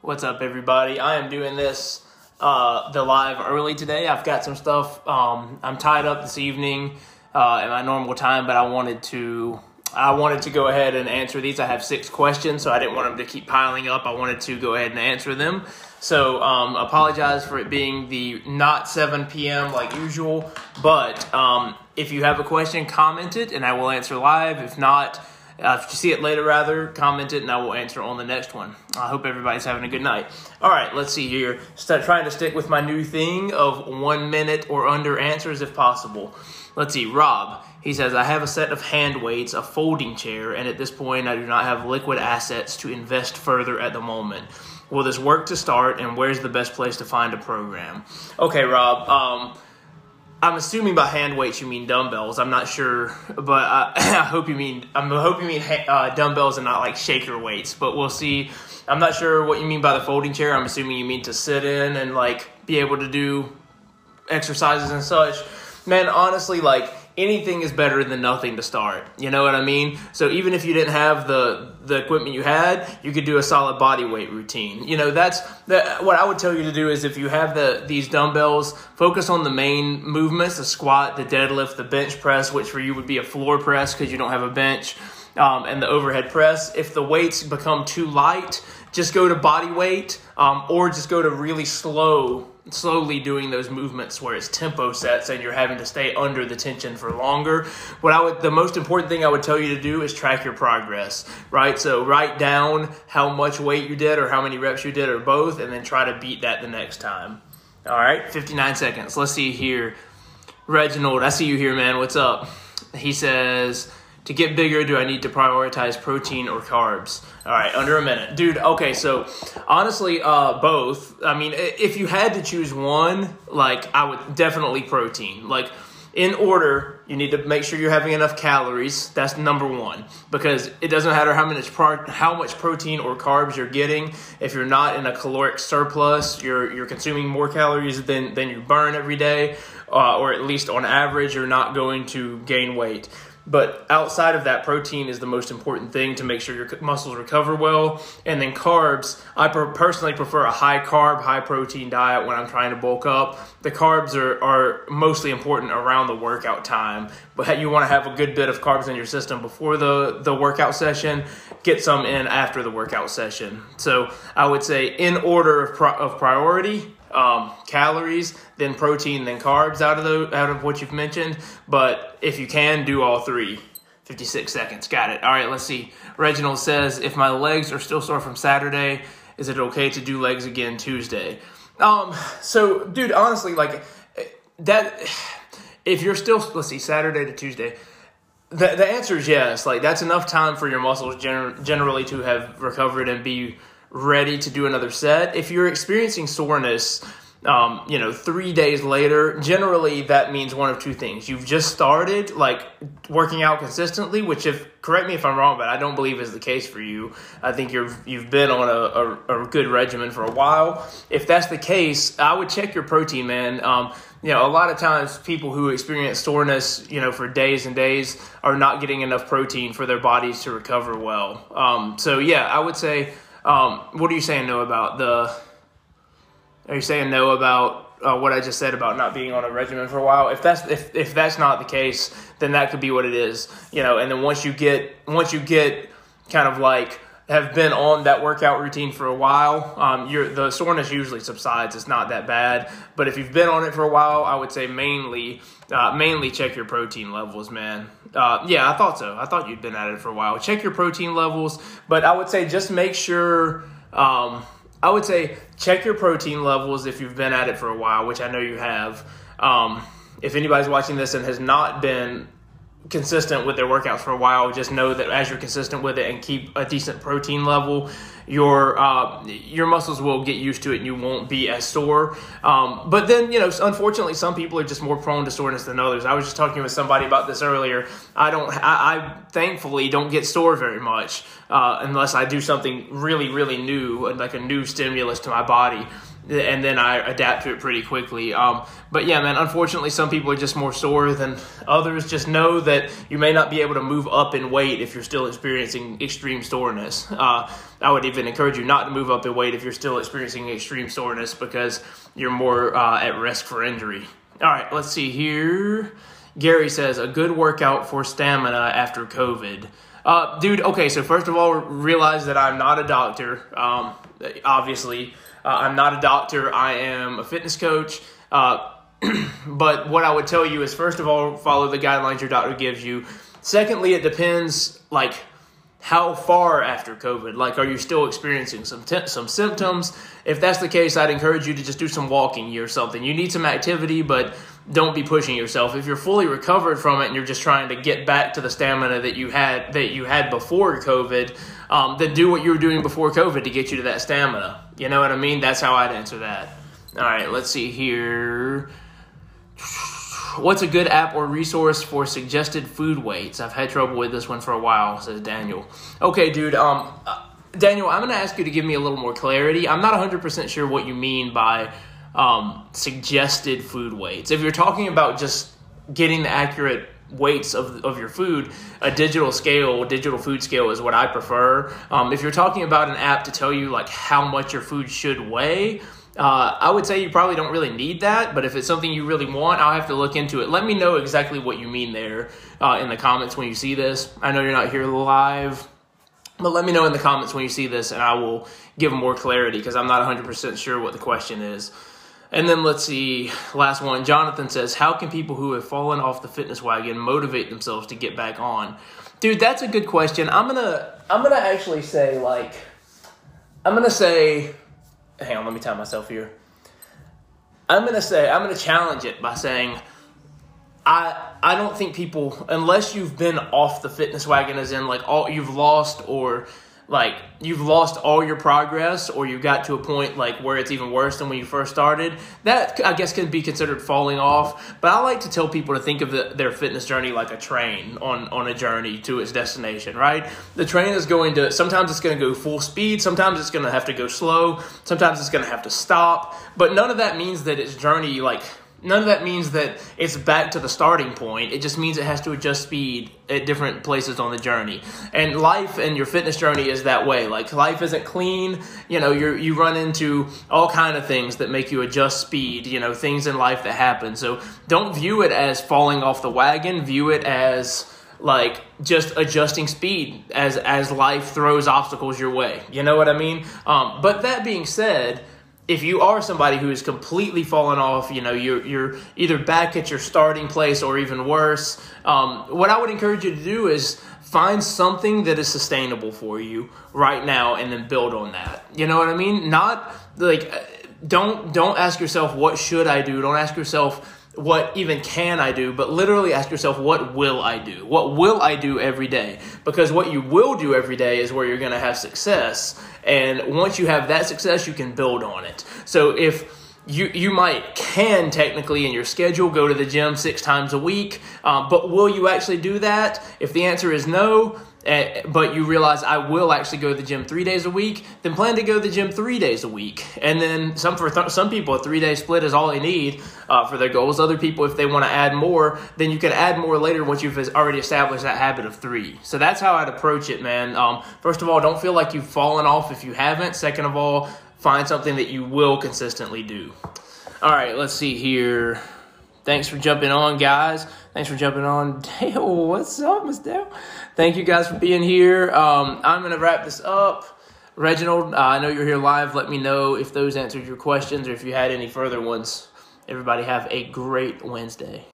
What's up, everybody? I am doing this uh, the live early today. I've got some stuff. Um, I'm tied up this evening uh, at my normal time, but I wanted to. I wanted to go ahead and answer these. I have six questions, so I didn't want them to keep piling up. I wanted to go ahead and answer them. So, um, apologize for it being the not 7 p.m. like usual. But um, if you have a question, comment it, and I will answer live. If not, uh, if you see it later, rather, comment it and I will answer on the next one. I hope everybody's having a good night. All right, let's see here. Start trying to stick with my new thing of one minute or under answers if possible. Let's see, Rob. He says, I have a set of hand weights, a folding chair, and at this point, I do not have liquid assets to invest further at the moment. Will this work to start, and where's the best place to find a program? Okay, Rob. Um, I'm assuming by hand weights you mean dumbbells. I'm not sure, but I, I hope you mean I'm hope you mean uh, dumbbells and not like shaker weights. But we'll see. I'm not sure what you mean by the folding chair. I'm assuming you mean to sit in and like be able to do exercises and such. Man, honestly, like anything is better than nothing to start. You know what I mean? So even if you didn't have the the equipment you had, you could do a solid body weight routine. You know, that's that what I would tell you to do is if you have the these dumbbells, focus on the main movements, the squat, the deadlift, the bench press, which for you would be a floor press because you don't have a bench. Um, and the overhead press. If the weights become too light, just go to body weight um, or just go to really slow slowly doing those movements where it's tempo sets and you're having to stay under the tension for longer. What I would the most important thing I would tell you to do is track your progress, right? So write down how much weight you did or how many reps you did or both and then try to beat that the next time. All right, 59 seconds. Let's see here. Reginald, I see you here, man. What's up? He says, to get bigger, do I need to prioritize protein or carbs? All right, under a minute. Dude, okay, so honestly, uh, both. I mean, if you had to choose one, like, I would definitely protein. Like, in order, you need to make sure you're having enough calories. That's number one because it doesn't matter how much how much protein or carbs you're getting. If you're not in a caloric surplus, you're you're consuming more calories than than you burn every day, uh, or at least on average, you're not going to gain weight. But outside of that, protein is the most important thing to make sure your muscles recover well. And then carbs, I personally prefer a high carb, high protein diet when I'm trying to bulk up. The carbs are, are mostly important around the workout time, but you want to have a good bit of carbs in your system before the, the workout session, get some in after the workout session. So I would say, in order of, pro- of priority, um, calories, then protein, then carbs out of the out of what you've mentioned. But if you can, do all three. 56 seconds. Got it. All right, let's see. Reginald says, if my legs are still sore from Saturday, is it okay to do legs again Tuesday? Um, so, dude, honestly, like that, if you're still, let's see, Saturday to Tuesday, the, the answer is yes. Like, that's enough time for your muscles gener- generally to have recovered and be ready to do another set. If you're experiencing soreness, um, you know, three days later, generally that means one of two things. You've just started like working out consistently, which if correct me if I'm wrong, but I don't believe is the case for you. I think you've you've been on a, a, a good regimen for a while. If that's the case, I would check your protein, man. Um, you know, a lot of times people who experience soreness, you know, for days and days are not getting enough protein for their bodies to recover well. Um, so yeah, I would say um, what are you saying no about the? Are you saying no about uh, what I just said about not being on a regimen for a while? If that's if if that's not the case, then that could be what it is, you know. And then once you get once you get kind of like have been on that workout routine for a while, um, your the soreness usually subsides. It's not that bad. But if you've been on it for a while, I would say mainly uh, mainly check your protein levels, man. Uh, yeah, I thought so. I thought you'd been at it for a while. Check your protein levels, but I would say just make sure. Um, I would say check your protein levels if you've been at it for a while, which I know you have. Um, if anybody's watching this and has not been consistent with their workouts for a while, just know that as you're consistent with it and keep a decent protein level, your uh, your muscles will get used to it and you won't be as sore. Um, but then, you know, unfortunately, some people are just more prone to soreness than others. I was just talking with somebody about this earlier. I don't, I, I thankfully don't get sore very much uh, unless I do something really, really new, and like a new stimulus to my body and then I adapt to it pretty quickly. Um, but yeah, man, unfortunately, some people are just more sore than others. Just know that you may not be able to move up in weight if you're still experiencing extreme soreness. Uh, I would even encourage you not to move up in weight if you're still experiencing extreme soreness because you're more uh, at risk for injury. All right, let's see here. Gary says a good workout for stamina after COVID. Uh, dude, okay, so first of all, realize that I'm not a doctor. Um, obviously, uh, I'm not a doctor. I am a fitness coach. Uh, but what I would tell you is, first of all, follow the guidelines your doctor gives you. Secondly, it depends, like, how far after COVID? Like, are you still experiencing some some symptoms? If that's the case, I'd encourage you to just do some walking or something. You need some activity, but don't be pushing yourself. If you're fully recovered from it and you're just trying to get back to the stamina that you had that you had before COVID, um, then do what you were doing before COVID to get you to that stamina. You know what I mean? That's how I'd answer that. All right, let's see here. What's a good app or resource for suggested food weights? I've had trouble with this one for a while, says Daniel. Okay, dude. Um, uh, Daniel, I'm going to ask you to give me a little more clarity. I'm not 100% sure what you mean by um, suggested food weights. If you're talking about just getting the accurate weights of, of your food, a digital scale, digital food scale is what I prefer. Um, if you're talking about an app to tell you like how much your food should weigh, uh, I would say you probably don't really need that, but if it's something you really want, I'll have to look into it. Let me know exactly what you mean there uh, in the comments when you see this. I know you're not here live, but let me know in the comments when you see this, and I will give more clarity because I'm not 100% sure what the question is. And then let's see, last one. Jonathan says, How can people who have fallen off the fitness wagon motivate themselves to get back on? Dude, that's a good question. I'm gonna I'm gonna actually say like I'm gonna say hang on, let me time myself here. I'm gonna say I'm gonna challenge it by saying I I don't think people unless you've been off the fitness wagon as in like all you've lost or like you've lost all your progress or you've got to a point like where it's even worse than when you first started that i guess can be considered falling off. But i like to tell people to think of the, their fitness journey like a train on, on a journey to its destination right? The train is going to sometimes it's going to go full speed sometimes it's going to have to go slow sometimes it's going to have to stop. But none of that means that its journey like none of that means that it's back to the starting point. It just means it has to adjust speed at different places on the journey. And life and your fitness journey is that way. Like life isn't clean. You know, you you run into all kind of things that make you adjust speed. You know, things in life that happen. So don't view it as falling off the wagon. View it as like just adjusting speed as as life throws obstacles your way. You know what I mean? Um, but that being said if you are somebody who is completely fallen off, you know, you're, you're either back at your starting place or even worse, um, what I would encourage you to do is find something that is sustainable for you right now and then build on that. You know what I mean? Not like, don't, don't ask yourself, what should I do? Don't ask yourself, what even can I do, but literally ask yourself, what will I do? What will I do every day? Because what you will do every day is where you're going to have success. And once you have that success, you can build on it. So if you you might can technically in your schedule go to the gym six times a week, um, but will you actually do that? If the answer is no, but you realize I will actually go to the gym three days a week, then plan to go to the gym three days a week. And then some for th- some people, a three day split is all they need uh, for their goals. Other people, if they want to add more, then you can add more later once you've already established that habit of three. So that's how I'd approach it, man. Um, first of all, don't feel like you've fallen off if you haven't. Second of all, find something that you will consistently do. All right, let's see here. Thanks for jumping on, guys. Thanks for jumping on. Dale, what's up, Miss Dale? Thank you guys for being here. Um, I'm going to wrap this up. Reginald, uh, I know you're here live. Let me know if those answered your questions or if you had any further ones. Everybody have a great Wednesday.